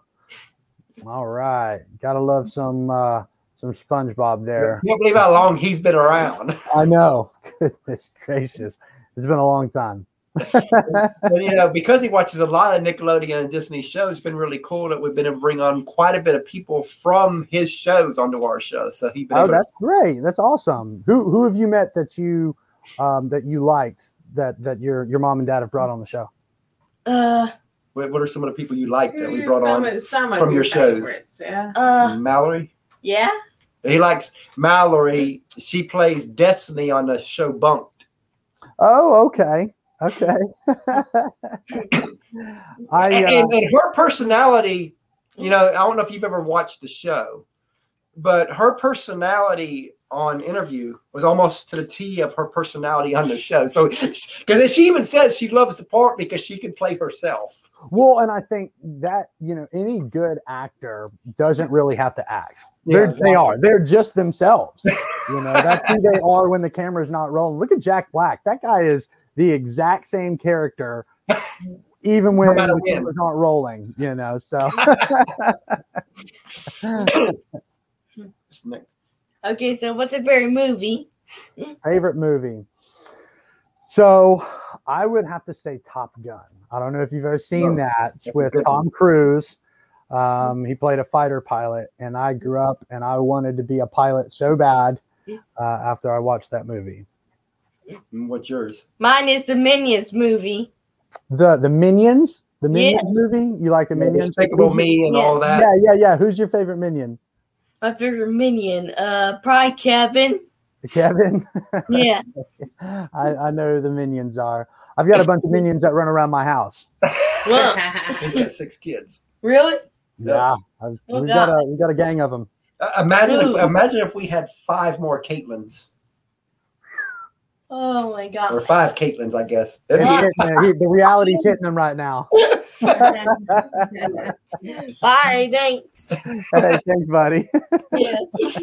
All right, gotta love some uh, some SpongeBob there. I can't believe how long he's been around. I know. Goodness gracious, it's been a long time. and you know, because he watches a lot of Nickelodeon and Disney shows, it's been really cool that we've been able to bring on quite a bit of people from his shows onto our show. So he's been oh, able to- that's great. That's awesome. Who who have you met that you um, that you liked that that your your mom and dad have brought on the show? Uh, what what are some of the people you like that we brought some on? of, some of from your shows. Yeah. uh, Mallory. yeah. He likes Mallory. She plays Destiny on the show Bunked. Oh, okay, okay. I and, uh, and, and her personality, you know, I don't know if you've ever watched the show, but her personality on interview was almost to the T of her personality on the show. So, because she even says she loves the part because she can play herself. Well, and I think that you know any good actor doesn't really have to act. They are—they're They're just themselves. You know, that's who they are when the camera's not rolling. Look at Jack Black. That guy is the exact same character, even when matter the when. cameras aren't rolling. You know, so Okay, so what's a favorite movie? favorite movie. So I would have to say Top Gun. I don't know if you've ever seen No. that That's a with Tom Cruise. Um, he played a fighter pilot, and I grew up and I wanted to be a pilot so bad uh, after I watched that movie. What's yours? Mine is the Minions movie. The the Minions, the Minions Yes. movie. You like the Minions? Despicable Me and all that. Yeah, yeah, yeah. Who's your favorite Minion? My favorite Minion, uh, probably Kevin. Kevin. Yeah. I, I know who the Minions are. I've got a bunch of Minions that run around my house. Well, He's got six kids. really? Yeah, Oh, we've got a we've got a gang of them. Uh, imagine Ooh. if imagine if we had five more Caitlins Oh my god! or god. five Caitlins, I guess. It's That'd be- hitting- the reality's hitting them right now. Bye, thanks. Hey, thanks, buddy. Yes.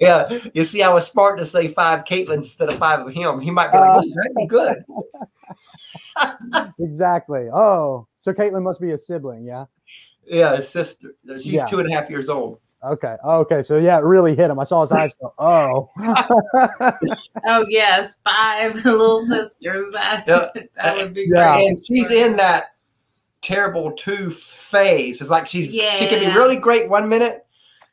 yeah, you see, I was smart to say five Caitlins instead of five of him. He might be like, "Oh, that'd be good. exactly. Oh, so Caitlin must be a sibling, yeah. Yeah, his sister. She's Yeah. two and a half years old. Okay. Okay. So yeah, it really hit him. I saw his eyes go. Oh. oh yes, five little sisters. That Yeah. that would be Yeah. great. And she's in that terrible two phase. It's like she's she can be really great one minute.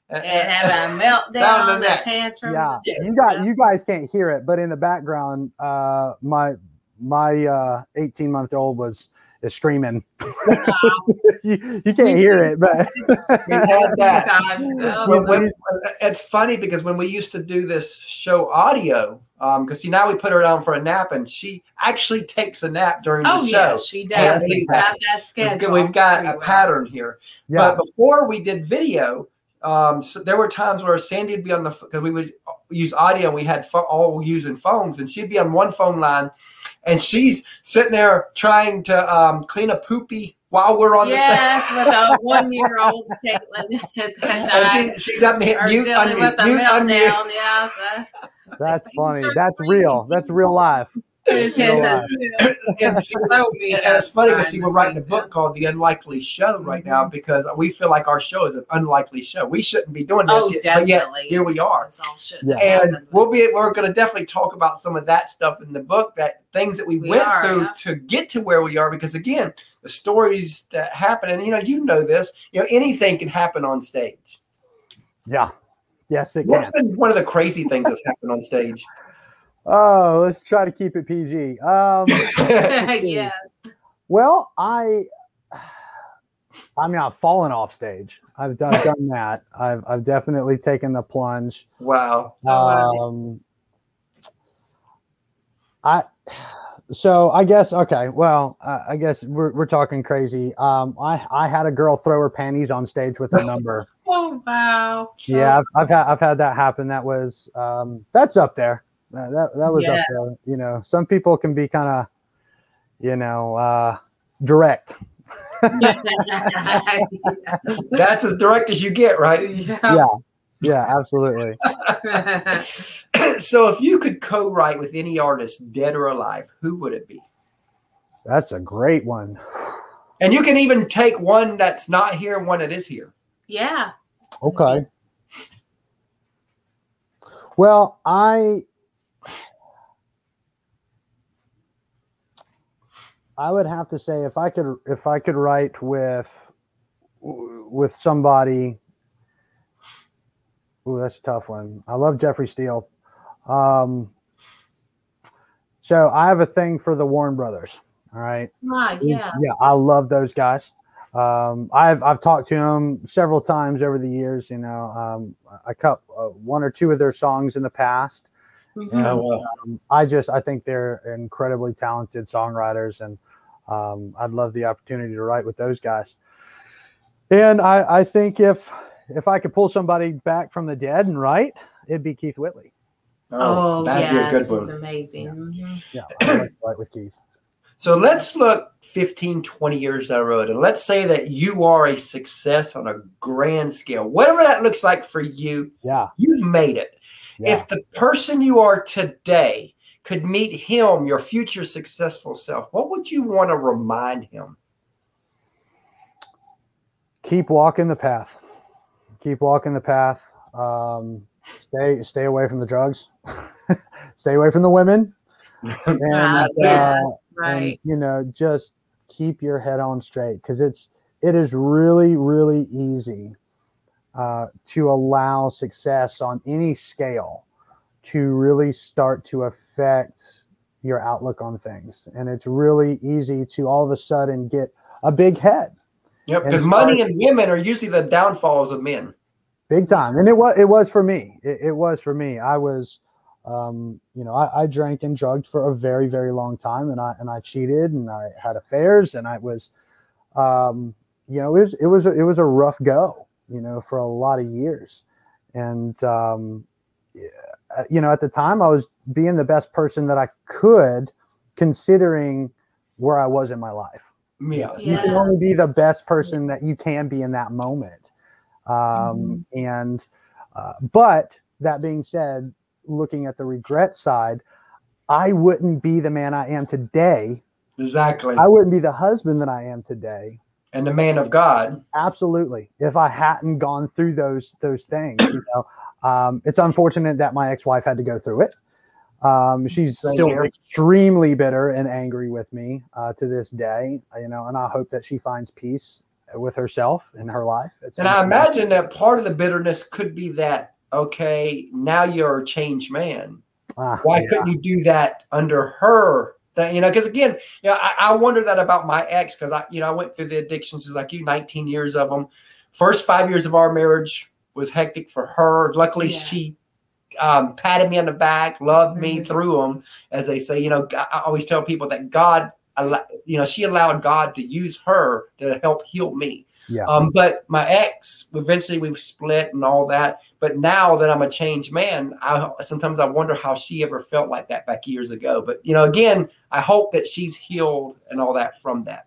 And have a meltdown, the a next. tantrum. yeah. Yes. You got you guys can't hear it, but in the background, uh, my my uh 18 month old was is screaming. you, you can't hear it, but We had that. Oh, When- when- it's funny because when we used to do this show audio, because see now we put her down for a nap and she actually takes a nap during the oh show. yes, she does. we- We've got that schedule. we've got a pattern here. yeah. But before we did video, um, so there were times where Sandy would be on the because we would use audio and we had pho- all using phones, and she'd be on one phone line, and she's sitting there trying to um, clean a poopy while we're on the Yes, with a one-year-old Caitlin and she, she's up there are mute, dealing with unmute, a mute, unmute. meltdown. Yeah, so- That's He funny. starts That's screaming. real. That's real life. You know, uh, and see, Below me, And it's funny because see, we're writing a book called The Unlikely Show right now because we feel like our show is an unlikely show. We shouldn't be doing this, Oh, yet, but yet here we are. All Yeah. And we'll be we're going to definitely talk about some of that stuff in the book, that things that we, We went are, through yeah. to get to where we are. Because again, the stories that happen, and you know, you know this, you know, anything can happen on stage. Yeah. Yes, it What's can. been one of the crazy things that's happened on stage? Oh, let's try to keep it PG. Um, yeah. Well, I, I mean, I've fallen off stage. I've done, done that. I've, I've definitely taken the plunge. wow. Oh, wow. Um, I so I guess okay. Well, uh, I guess we're we're talking crazy. Um, I I had a girl throw her panties on stage with her number. Oh wow. Yeah, I've, I've had I've had that happen. That was um, that's up there. That that was Yeah. up there. You know, some people can be kind of, you know, uh, direct. That's as direct as you get, right? Yeah, yeah, absolutely. so, if you could co-write with any artist, dead or alive, who would it be? That's a great one. And you can even take one that's not here and one that is here. yeah. Okay. Well, I I would have to say if I could if I could write with with somebody Ooh, that's a tough one. I love Jeffrey Steele. Um, so I have a thing for the Warren brothers. All right. Ah, yeah. Yeah, I love those guys. Um, I've I've talked to them several times over the years. You know, um, I cut uh, one or two of their songs in the past. Mhm. Oh, well. Um, I just I think they're incredibly talented songwriters, and um, I'd love the opportunity to write with those guys. And I I think if if I could pull somebody back from the dead and write, it'd be Keith Whitley. Oh, that'd yes, be a good one. amazing. Mhm. Yeah, I'd like to write with Keith. So let's look 15, 20 years down the road, and let's say that you are a success on a grand scale, whatever that looks like for you. Yeah, You've made it. Yeah. If the person you are today could meet him, your future successful self, what would you want to remind him? keep walking the path. Keep walking the path. Um, stay stay away from the drugs. stay away from the women. And, Ah, yeah, uh, and, you know, just keep your head on straight because it's it is really really easy uh, to allow success on any scale to really start to affect your outlook on things, and it's really easy to all of a sudden get a big head. Yep, because money and women are usually the downfalls of men. big time. And it was it was for me. It, it was for me. I was um you know I, I drank and drugged for a very very long time and i and i cheated and i had affairs and i was um you know it was it was a, it was a rough go you know for a lot of years. And um you know at the time i was being the best person that i could considering where i was in my life. Yeah. you can only be the best person that you can be in that moment. Um, and uh, but that being said looking at the regret side i wouldn't be the man i am today. Exactly. i wouldn't be the husband that i am today and the man of God. absolutely if i hadn't gone through those those things you know um, it's unfortunate that my ex-wife had to go through it um, she's Same still here. extremely bitter and angry with me uh, to this day you know and i hope that she finds peace with herself in her life It's And I imagine that part of the bitterness could be that, okay, now you're a changed man. Ah, Why yeah. couldn't you do that under her? That, you know, because again, you know, I, I wonder that about my ex because I, you know, I went through the addictions just like you, 19 years of them. First five years of our marriage was hectic for her. Luckily, Yeah. she um, patted me on the back, loved me Mhm. through them, as they say. You know, I always tell people that God, you know, she allowed God to use her to help heal me. Yeah. Um, but my ex, eventually we've split and all that. But now that I'm a changed man, I sometimes I wonder how she ever felt like that back years ago. But you know, again, I hope that she's healed and all that from that.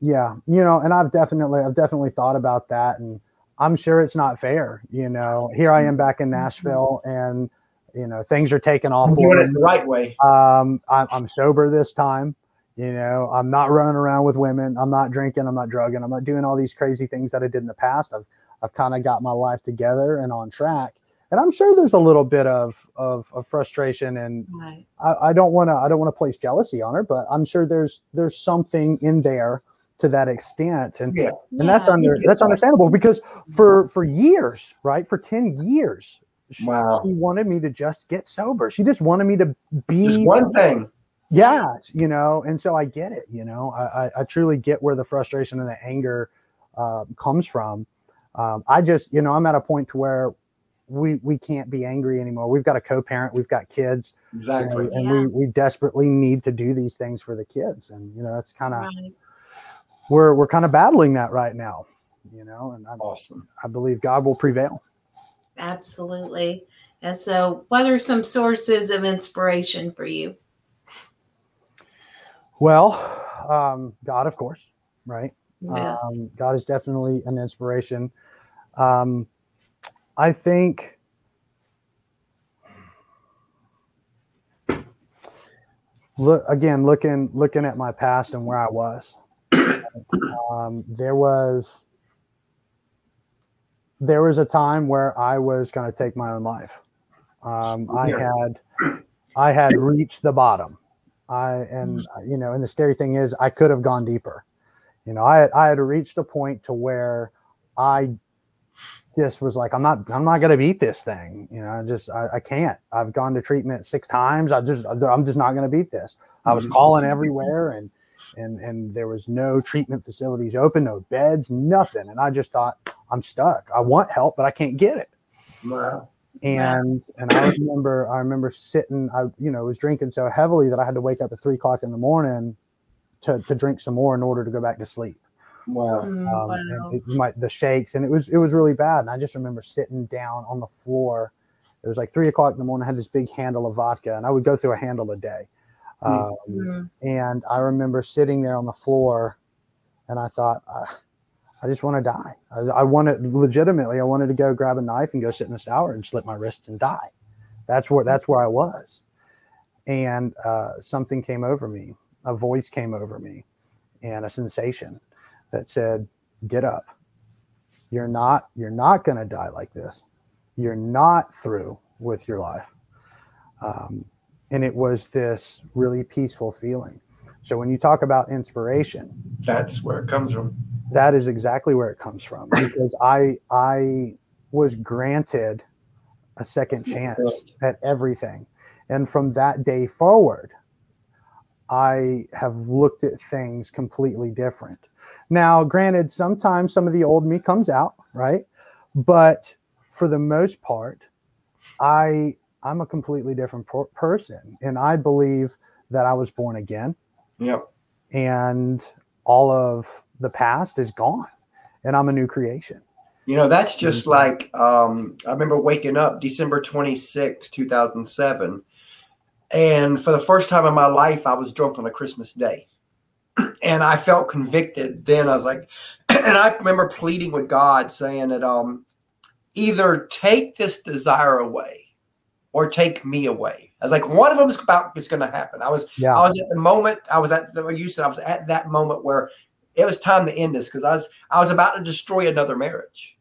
yeah you know and i've definitely i've definitely thought about that and i'm sure it's not fair you know here i am back in nashville and you know things are taking off I'm doing it the right way. um I'm, I'm sober this time you know i'm not running around with women i'm not drinking i'm not drugging i'm not doing all these crazy things that i did in the past i've i've kind of got my life together and on track and i'm sure there's a little bit of of, of frustration and Right. I, I don't want to I don't want to place jealousy on her, but I'm sure there's there's something in there to that extent, and Yeah. and that's under that's that. understandable because for for years, right, for ten years, she, Wow. she wanted me to just get sober. She just wanted me to be Just one thing. Yeah, you know, and so I get it. You know, I I, I truly get where the frustration and the anger uh, comes from. Um, I just you know I'm at a point to where we we can't be angry anymore. We've got a co-parent, we've got kids, you know, Exactly. and Yeah. we we desperately need to do these things for the kids. And you know, that's kind of Right. we're we're kind of battling that right now. You know, and I, Awesome. I believe God will prevail. Absolutely. And so, what are some sources of inspiration for you? Well, um, God, of course, right? Yes. Um, God is definitely an inspiration. Um, I think look again, looking looking at my past and where I was. Um, there was there was a time where I was going to take my own life. Um, I had I had reached the bottom. I and you know, and the scary thing is, I could have gone deeper. You know, I had, I had reached a point to where I just was like, I'm not I'm not gonna beat this thing. You know, I just I, I can't. I've gone to treatment six times. I just I'm just not gonna beat this. I was Mhm. calling everywhere and and and there was no treatment facilities open, no beds, nothing. And I just thought, I'm stuck. I want help, but I can't get it Wow. And and I remember I remember sitting I you know was drinking so heavily that I had to wake up at three o'clock in the morning to to drink some more in order to go back to sleep. Wow. Mm, Um, wow. and it, my, the shakes and it was it was really bad. And I just remember sitting down on the floor. It was like three o'clock in the morning. I had this big handle of vodka, and I would go through a handle a day. Um, Mm, and I remember sitting there on the floor, and I thought, I, I just want to die. I, I wanted legitimately, I wanted to go grab a knife and go sit in the shower and slit my wrist and die. That's where that's where I was, and uh, something came over me. A voice came over me, and a sensation that said, "Get up. You're not. You're not going to die like this. You're not through with your life." Um, and it was this really peaceful feeling. So when you talk about inspiration, That's where it comes from. That is exactly where it comes from because I I was granted a second chance at everything. And from that day forward, I have looked at things completely different. Now, granted, sometimes some of the old me comes out, right? But for the most part, I I'm a completely different per- person, and I believe that I was born again Yep. and all of the past is gone and i'm a new creation You know, that's just like um, I remember waking up December 26, 2007. And for the first time in my life, I was drunk on a Christmas day. And I felt convicted. Then I was like, and I remember pleading with God saying that um, either take this desire away or take me away. I was like, one of them is about is going to happen. I was yeah I was at the moment. I was at the you said I was at that moment where it was time to end this because I was I was about to destroy another marriage,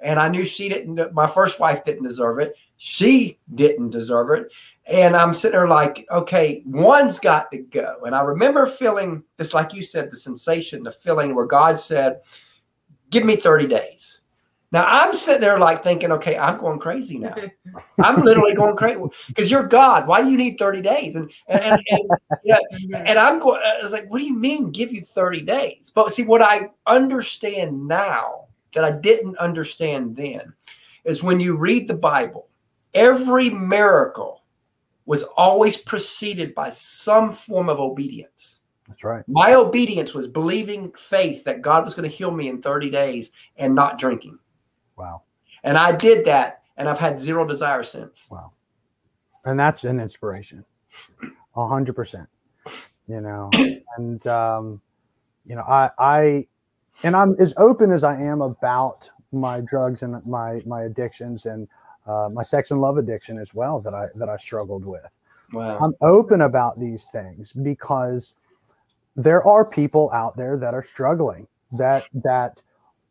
and I knew she didn't. My first wife didn't deserve it. She didn't deserve it, and I'm sitting there like, okay, one's got to go. And I remember feeling this, like you said, the sensation, the feeling where God said, "Give me 30 days." Now I'm sitting there like thinking, okay, I'm going crazy now. I'm literally going crazy because you're God. Why do you need 30 days? And and, and, and yeah, and I'm going. I was like, what do you mean, give you 30 days? But see, what I understand now that I didn't understand then is when you read the Bible, every miracle was always preceded by some form of obedience. that's right My obedience was believing faith that God was going to heal me in 30 days and not drinking. Wow And I did that, and I've had zero desire since. Wow. And that's an inspiration a hundred percent you know and um you know i i and i'm as open as i am about my drugs and my my addictions and uh, my sex and love addiction as well that i that i struggled with Wow. I'm open about these things because there are people out there that are struggling that that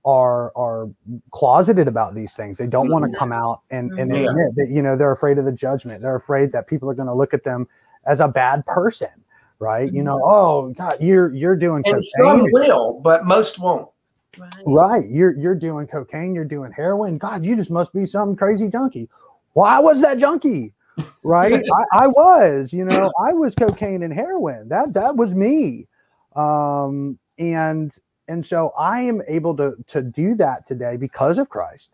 are are closeted about these things. They don't want to Mhm. come out and, and Yeah. admit that you know they're afraid of the judgment. They're afraid that people are going to look at them as a bad person, right? You know, oh God, you're you're doing And some will, but most won't. Right. Right. You're you're doing cocaine, you're doing heroin. God, you just must be some crazy junkie. Well, I was that junkie. Right? I, I was, you know, I was cocaine and heroin. That that was me. Um, and and so I am able to to do that today because of Christ.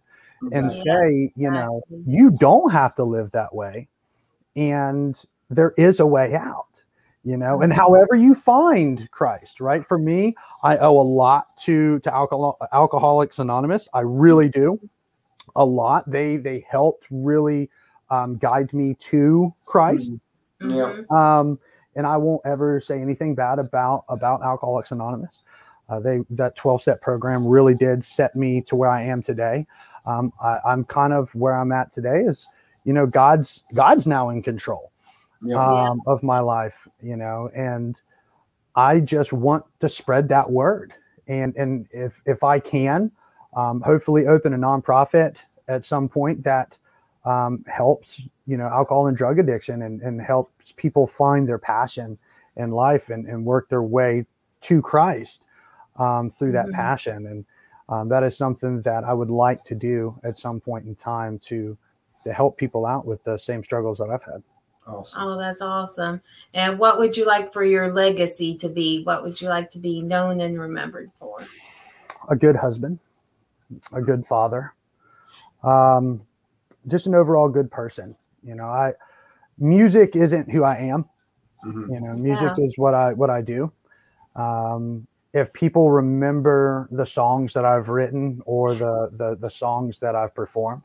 and Exactly. say, you know, you don't have to live that way and there is a way out you know and Mhm. however you find christ right for me i owe a lot to to alcohol alcoholics anonymous i really do a lot they they helped really um, guide me to christ Yeah. Mhm. um, and I won't ever say anything bad about about Alcoholics Anonymous. Uh, they that 12 step program really did set me to where I am today. Um, I, I'm kind of where I'm at today is, you know, God's God's now in control Yeah. um, of my life, you know, and I just want to spread that word. And and if if I can, um, hopefully open a nonprofit at some point that um, helps you know alcohol and drug addiction and, and helps people find their passion in life and, and work their way to Christ um, through that Mhm. passion. And um, that is something that I would like to do at some point in time to to help people out with the same struggles that I've had. awesome. Oh, that's awesome. And what would you like for your legacy to be? What would you like to be known and remembered for? a good husband, a good father, um, just an overall good person. You know, I music isn't who I am. Mhm. You know, music is what I what I do. Um, if people remember the songs that I've written or the the, the songs that I've performed,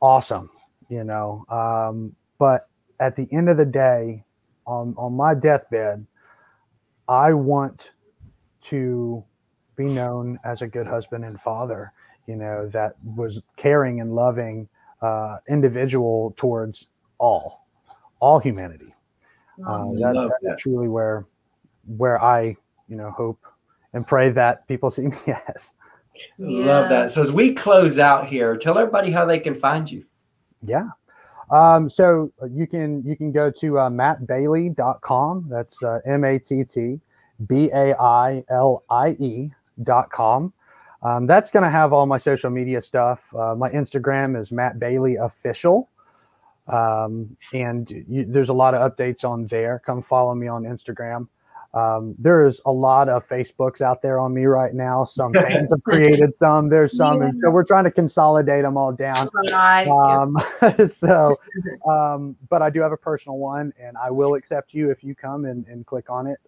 awesome. You know, um, but at the end of the day, on on my deathbed, I want to be known as a good husband and father. You know, that was caring and loving uh, individual towards all, all humanity. Uh, that, that's that. truly where where I, you know, hope and pray that people see me as. Love that. So as we close out here, tell everybody how they can find you. Yeah. Um, so you can you can go to uh, mattbailie.com. That's uh, M A T T B A I L I E dot com. Um, that's going to have all my social media stuff. Uh, my Instagram is Matt Bailie Official. Um, and you, there's a lot of updates on there. Come follow me on Instagram. Um, there is a lot of Facebooks out there on me right now. Some fans have created some. There's some, and so we're trying to consolidate them all down. Right. Um, so, um, but I do have a personal one, and I will accept you if you come and, and click on it.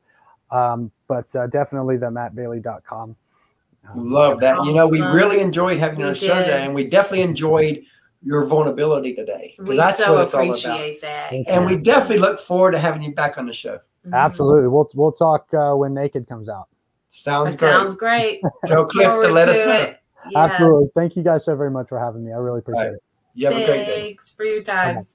Um, but uh, definitely the mattbailie.com. Um, Love that. You know, we really enjoyed having you We on the show today, and we definitely enjoyed your vulnerability today. we that's so what it's all about. appreciate that. Thank And we definitely look forward to having you back on the show. Mhm. Absolutely. We'll we'll talk uh, when Naked comes out. That Sounds great. sounds great. Tell Cliff to Forward let us know. Yeah. Absolutely. Thank you guys so very much for having me. I really appreciate Right. it. You have a great day. Thanks for your time.